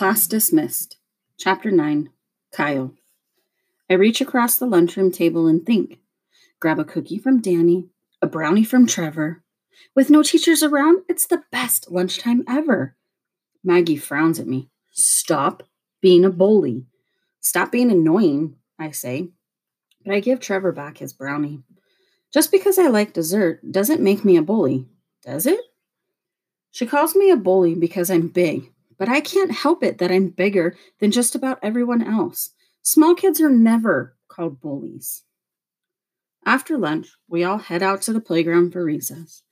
Class dismissed. Chapter 9 Kyle. I reach across the lunchroom table and think. Grab a cookie from Danny, a brownie from Trevor. With no teachers around, it's the best lunchtime ever. Maggie frowns at me. Stop being a bully. Stop being annoying, I say. But I give Trevor back his brownie. Just because I like dessert doesn't make me a bully, does it? She calls me a bully because I'm big, but I can't help it that I'm bigger than just about everyone else. Small kids are never called bullies. After lunch, we all head out to the playground for recess.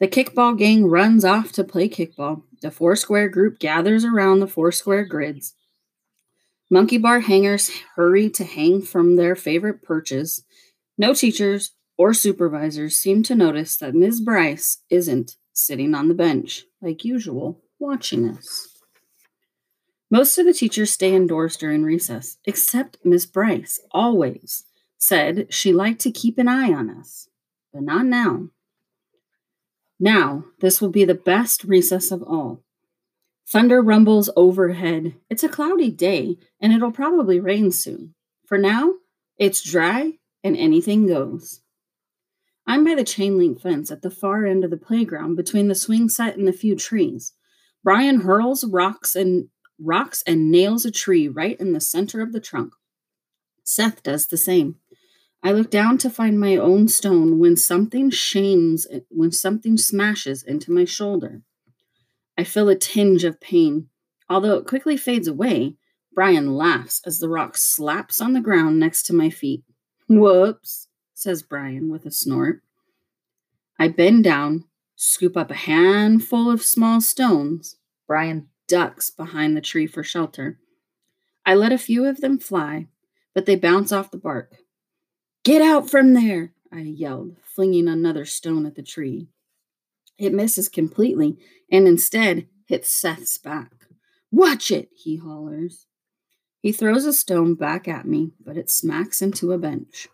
The kickball gang runs off to play kickball. The four square group gathers around the four square grids. Monkey bar hangers hurry to hang from their favorite perches. No teachers or supervisors seem to notice that Ms. Bryce isn't sitting on the bench, like usual, watching us. Most of the teachers stay indoors during recess, except Miss Bryce, always said she liked to keep an eye on us, but not now. Now, this will be the best recess of all. Thunder rumbles overhead. It's a cloudy day, and it'll probably rain soon. For now, it's dry and anything goes. I'm by the chain link fence at the far end of the playground between the swing set and the few trees. Brian hurls rocks and rocks and nails a tree right in the center of the trunk. Seth does the same. I look down to find my own stone when something shames when something smashes into my shoulder. I feel a tinge of pain. Although it quickly fades away, Brian laughs as the rock slaps on the ground next to my feet. Whoops, says Brian with a snort. I bend down, scoop up a handful of small stones. Brian ducks behind the tree for shelter. I let a few of them fly, but they bounce off the bark. Get out from there, I yelled, flinging another stone at the tree. It misses completely and instead hits Seth's back. Watch it, he hollers. He throws a stone back at me, but it smacks into a bench.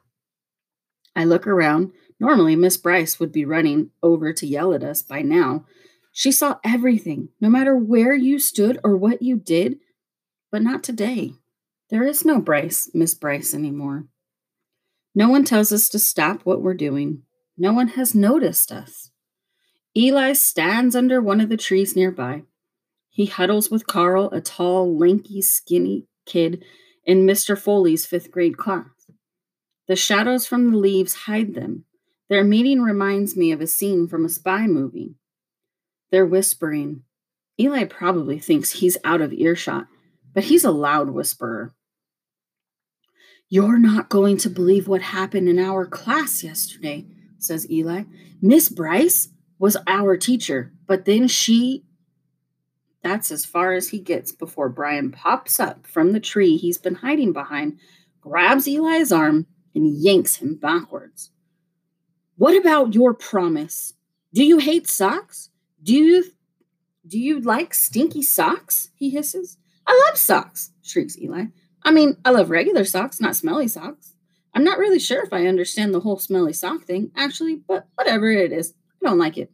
I look around. Normally, Miss Bryce would be running over to yell at us by now, she saw everything, no matter where you stood or what you did, but not today. There is no Bryce, Miss Bryce, anymore. No one tells us to stop what we're doing. No one has noticed us. Eli stands under one of the trees nearby. He huddles with Carl, a tall, lanky, skinny kid in Mr. Foley's fifth grade class. The shadows from the leaves hide them. Their meeting reminds me of a scene from a spy movie. They're whispering. Eli probably thinks he's out of earshot, but he's a loud whisperer. You're not going to believe what happened in our class yesterday, says Eli. Miss Bryce was our teacher, but then she. That's as far as he gets before Brian pops up from the tree he's been hiding behind, grabs Eli's arm, and yanks him backwards. What about your promise? Do you hate socks? Do you do you like stinky socks? He hisses. I love socks, shrieks Eli. I mean, I love regular socks, not smelly socks. I'm not really sure if I understand the whole smelly sock thing, actually, but whatever it is, I don't like it.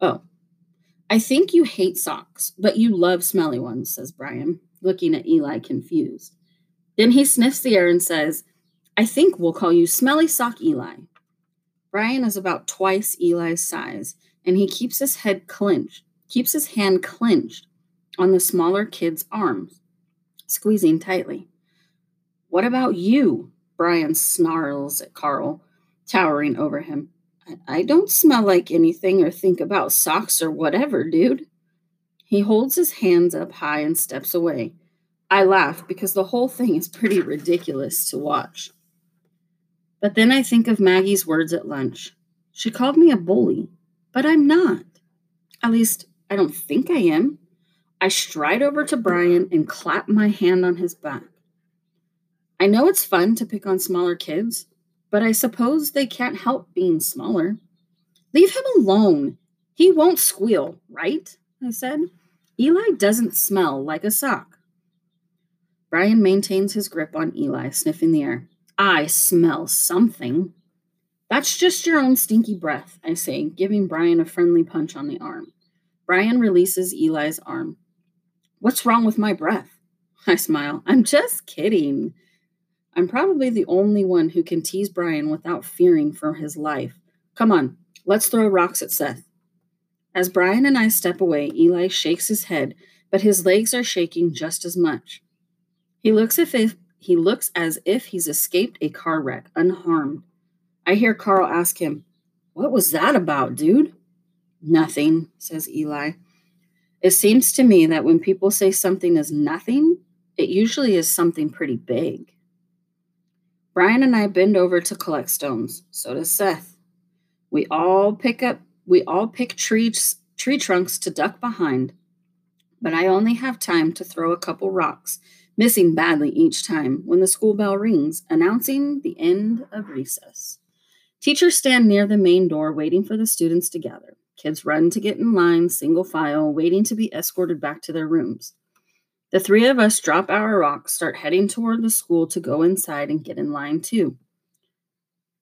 Oh, I think you hate socks, but you love smelly ones, says Brian, looking at Eli confused. Then he sniffs the air and says, I think we'll call you Smelly Sock Eli. Brian is about twice Eli's size and he keeps his head clenched, keeps his hand clenched on the smaller kid's arms, squeezing tightly. What about you? Brian snarls at Carl, towering over him. I don't smell like anything or think about socks or whatever, dude. He holds his hands up high and steps away. I laugh because the whole thing is pretty ridiculous to watch. But then I think of Maggie's words at lunch. She called me a bully, but I'm not. At least, I don't think I am. I stride over to Brian and clap my hand on his back. I know it's fun to pick on smaller kids, but I suppose they can't help being smaller. Leave him alone. He won't squeal, right? I said. Eli doesn't smell like a sock. Brian maintains his grip on Eli, sniffing the air. I smell something. That's just your own stinky breath, I say, giving Brian a friendly punch on the arm. Brian releases Eli's arm. What's wrong with my breath? I smile. I'm just kidding. I'm probably the only one who can tease Brian without fearing for his life. Come on, let's throw rocks at Seth. As Brian and I step away, Eli shakes his head, but his legs are shaking just as much. He looks as if he looks as if he's escaped a car wreck unharmed. I hear Carl ask him, What was that about, dude? Nothing, says Eli. It seems to me that when people say something is nothing, it usually is something pretty big. Brian and I bend over to collect stones. So does Seth. We all pick up we all pick trees tree trunks to duck behind, but I only have time to throw a couple rocks, missing badly each time when the school bell rings, announcing the end of recess. Teachers stand near the main door waiting for the students to gather. Kids run to get in line, single file, waiting to be escorted back to their rooms. The three of us drop our rocks, start heading toward the school to go inside and get in line too.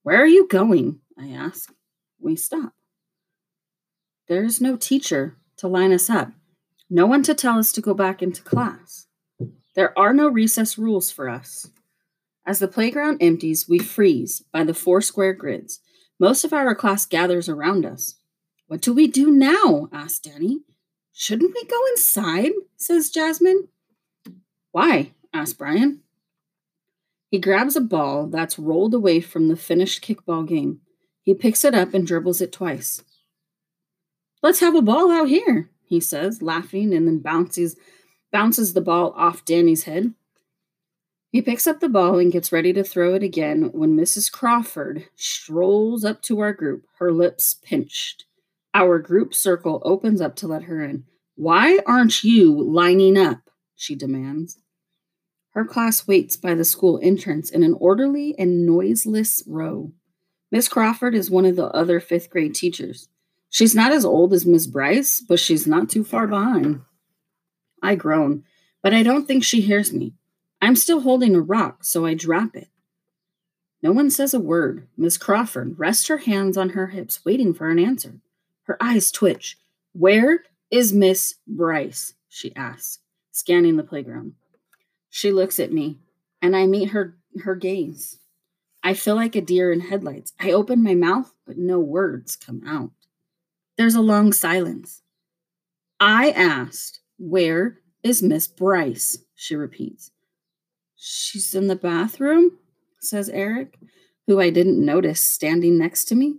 Where are you going? I ask. We stop. There's no teacher to line us up, no one to tell us to go back into class. There are no recess rules for us. As the playground empties, we freeze by the four square grids. Most of our class gathers around us. What do we do now? asks Danny. Shouldn't we go inside? says Jasmine. Why? asked Brian. He grabs a ball that's rolled away from the finished kickball game. He picks it up and dribbles it twice. Let's have a ball out here, he says, laughing, and then bounces bounces the ball off Danny's head. He picks up the ball and gets ready to throw it again when Mrs. Crawford strolls up to our group, her lips pinched. Our group circle opens up to let her in. Why aren't you lining up? she demands. Her class waits by the school entrance in an orderly and noiseless row. Miss Crawford is one of the other fifth grade teachers. She's not as old as Miss Bryce, but she's not too far behind. I groan, but I don't think she hears me. I'm still holding a rock, so I drop it. No one says a word. Miss Crawford rests her hands on her hips, waiting for an answer. Her eyes twitch. Where is Miss Bryce? she asks scanning the playground. She looks at me, and I meet her her gaze. I feel like a deer in headlights. I open my mouth, but no words come out. There's a long silence. I asked, Where is Miss Bryce? She repeats. She's in the bathroom, says Eric, who I didn't notice standing next to me.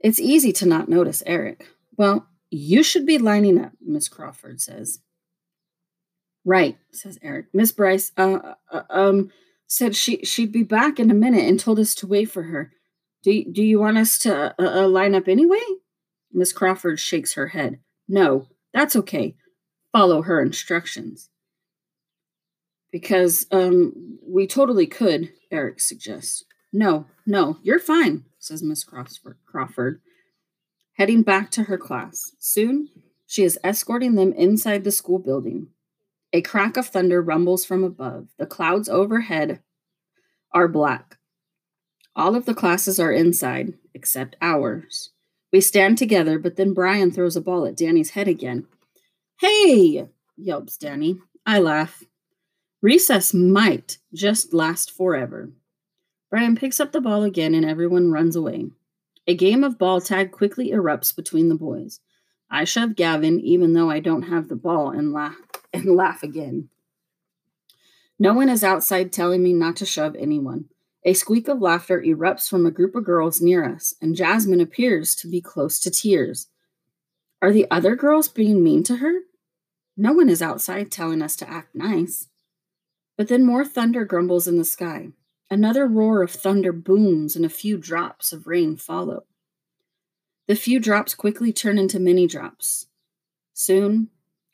It's easy to not notice Eric. Well, you should be lining up, Miss Crawford says. Right, says Eric. Miss Bryce uh, uh, um said she she'd be back in a minute and told us to wait for her. Do do you want us to uh, uh, line up anyway? Miss Crawford shakes her head. No, that's okay. Follow her instructions. Because um we totally could, Eric suggests. No, no, you're fine, says Miss Crawford, heading back to her class. Soon, she is escorting them inside the school building. A crack of thunder rumbles from above. The clouds overhead are black. All of the classes are inside, except ours. We stand together, but then Brian throws a ball at Danny's head again. Hey! yelps Danny. I laugh. Recess might just last forever. Brian picks up the ball again and everyone runs away. A game of ball tag quickly erupts between the boys. I shove Gavin, even though I don't have the ball, and laugh and laugh again. No one is outside telling me not to shove anyone. A squeak of laughter erupts from a group of girls near us, and Jasmine appears to be close to tears. Are the other girls being mean to her? No one is outside telling us to act nice. But then more thunder grumbles in the sky. Another roar of thunder booms, and a few drops of rain follow. The few drops quickly turn into many drops. Soon,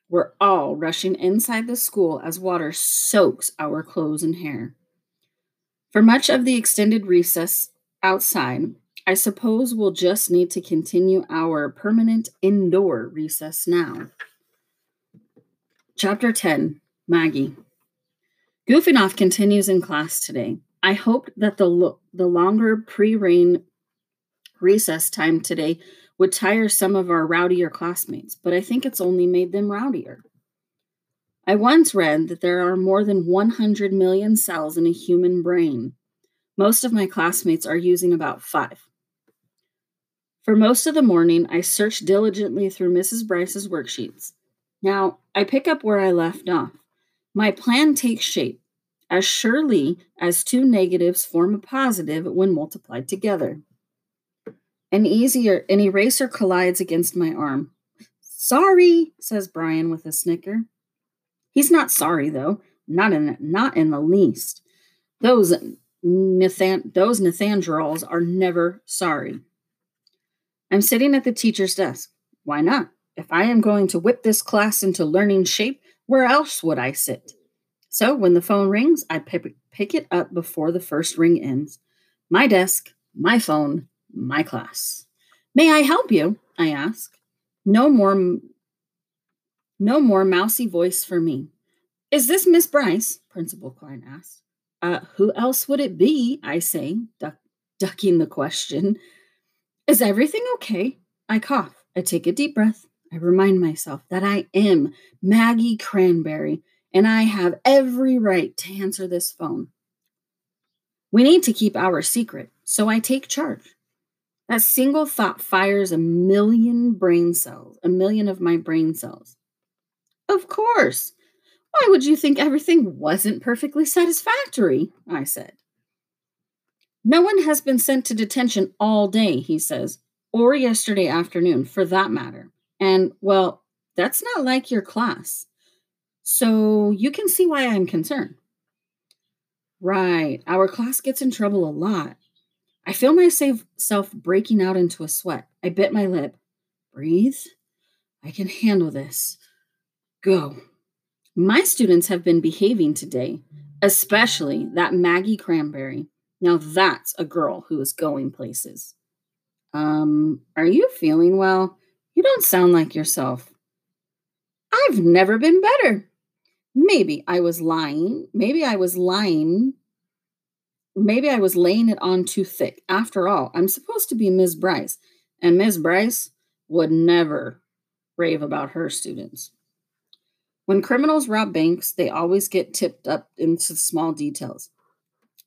we're all rushing inside the school as water soaks our clothes and hair. For much of the extended recess outside, I suppose we'll just need to continue our permanent indoor recess now. Chapter 10 Maggie. Goofing off continues in class today. I hoped that the, lo- the longer pre rain recess time today would tire some of our rowdier classmates, but I think it's only made them rowdier. I once read that there are more than 100 million cells in a human brain. Most of my classmates are using about five. For most of the morning, I searched diligently through Mrs. Bryce's worksheets. Now, I pick up where I left off. My plan takes shape as surely as two negatives form a positive when multiplied together. An easier an eraser collides against my arm. Sorry, says Brian with a snicker. He's not sorry though, not in not in the least. Those Nathan, those Nathandrels are never sorry. I'm sitting at the teacher's desk. Why not? If I am going to whip this class into learning shape, where else would I sit? So when the phone rings, I pick, it up before the first ring ends. My desk, my phone, my class. May I help you? I ask. No more no more mousy voice for me. Is this Miss Bryce? Principal Klein asked. Uh, who else would it be? I say, duck, ducking the question. Is everything okay? I cough. I take a deep breath. I remind myself that I am Maggie Cranberry and I have every right to answer this phone. We need to keep our secret, so I take charge. That single thought fires a million brain cells, a million of my brain cells. Of course. Why would you think everything wasn't perfectly satisfactory? I said. No one has been sent to detention all day, he says, or yesterday afternoon, for that matter. And, well, that's not like your class. So you can see why I'm concerned. Right. Our class gets in trouble a lot. I feel myself breaking out into a sweat. I bit my lip. Breathe. I can handle this. Go. My students have been behaving today, especially that Maggie Cranberry. Now that's a girl who is going places. Um, are you feeling well? You don't sound like yourself. I've never been better. Maybe I was lying. Maybe I was lying. Maybe I was laying it on too thick. After all, I'm supposed to be Ms. Bryce, and Ms. Bryce would never rave about her students. When criminals rob banks, they always get tipped up into small details.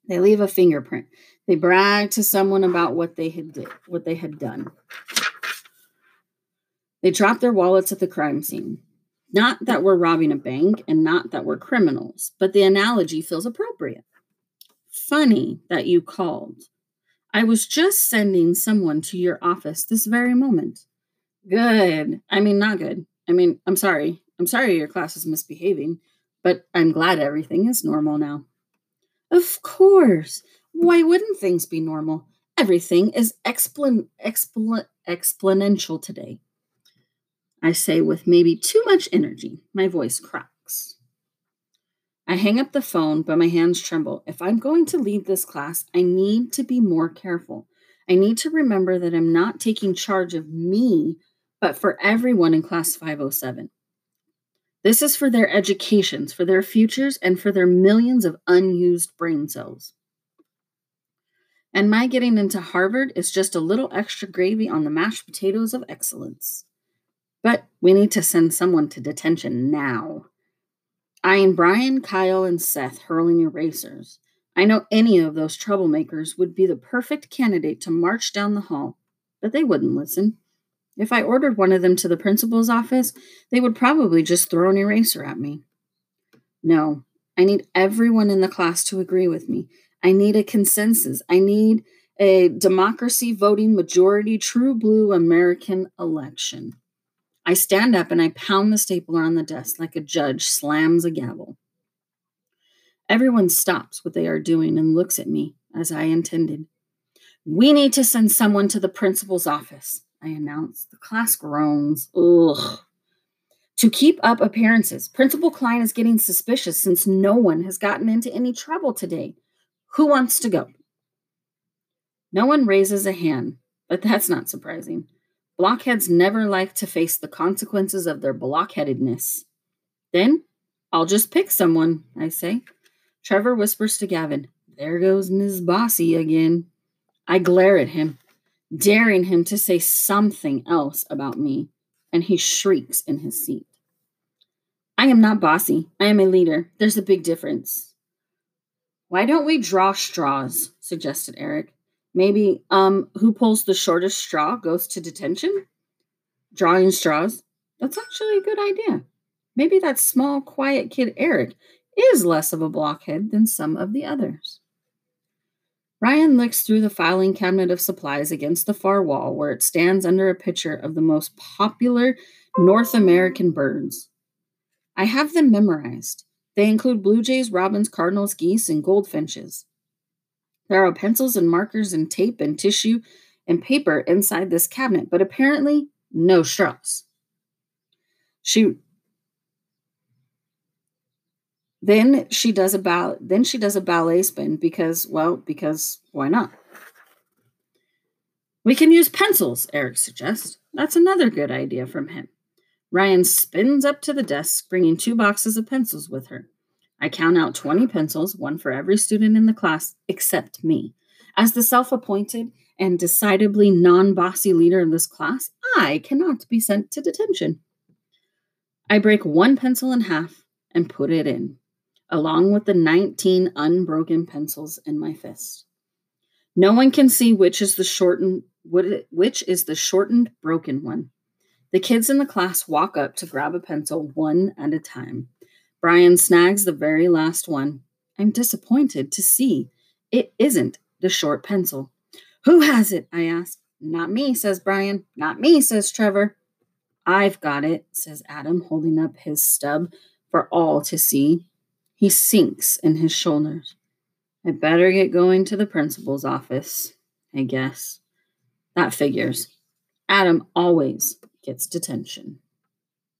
They leave a fingerprint. They brag to someone about what they had did, what they had done. They drop their wallets at the crime scene. Not that we're robbing a bank and not that we're criminals, but the analogy feels appropriate. Funny that you called. I was just sending someone to your office this very moment. Good. I mean, not good. I mean, I'm sorry. I'm sorry your class is misbehaving, but I'm glad everything is normal now. Of course. Why wouldn't things be normal? Everything is explan- explan- exponential today. I say with maybe too much energy. My voice cracks. I hang up the phone, but my hands tremble. If I'm going to lead this class, I need to be more careful. I need to remember that I'm not taking charge of me, but for everyone in class 507. This is for their educations, for their futures, and for their millions of unused brain cells. And my getting into Harvard is just a little extra gravy on the mashed potatoes of excellence. But we need to send someone to detention now. I and Brian, Kyle, and Seth hurling erasers. I know any of those troublemakers would be the perfect candidate to march down the hall, but they wouldn't listen. If I ordered one of them to the principal's office, they would probably just throw an eraser at me. No, I need everyone in the class to agree with me. I need a consensus. I need a democracy voting majority, true blue American election. I stand up and I pound the stapler on the desk like a judge slams a gavel. Everyone stops what they are doing and looks at me as I intended. We need to send someone to the principal's office, I announce. The class groans. Ugh. To keep up appearances, Principal Klein is getting suspicious since no one has gotten into any trouble today. Who wants to go? No one raises a hand, but that's not surprising. Blockheads never like to face the consequences of their blockheadedness. Then I'll just pick someone, I say. Trevor whispers to Gavin, There goes Miss Bossy again. I glare at him, daring him to say something else about me, and he shrieks in his seat. I am not bossy. I am a leader. There's a big difference. Why don't we draw straws? suggested Eric. Maybe um who pulls the shortest straw goes to detention? Drawing straws. That's actually a good idea. Maybe that small, quiet kid Eric is less of a blockhead than some of the others. Ryan looks through the filing cabinet of supplies against the far wall where it stands under a picture of the most popular North American birds. I have them memorized. They include blue jays, robins, cardinals, geese, and goldfinches. There are pencils and markers and tape and tissue and paper inside this cabinet, but apparently no straws. She then she does a ball then she does a ballet spin because well because why not? We can use pencils eric suggests. That's another good idea from him. Ryan spins up to the desk bringing two boxes of pencils with her i count out 20 pencils one for every student in the class except me as the self-appointed and decidedly non-bossy leader in this class i cannot be sent to detention i break one pencil in half and put it in along with the 19 unbroken pencils in my fist. No one can see which is the shortened which is the shortened broken one. The kids in the class walk up to grab a pencil one at a time. Brian snags the very last one. I'm disappointed to see it isn't the short pencil. Who has it? I ask. Not me, says Brian. Not me, says Trevor. I've got it, says Adam, holding up his stub for all to see. He sinks in his shoulders. I better get going to the principal's office, I guess. That figures. Adam always gets detention.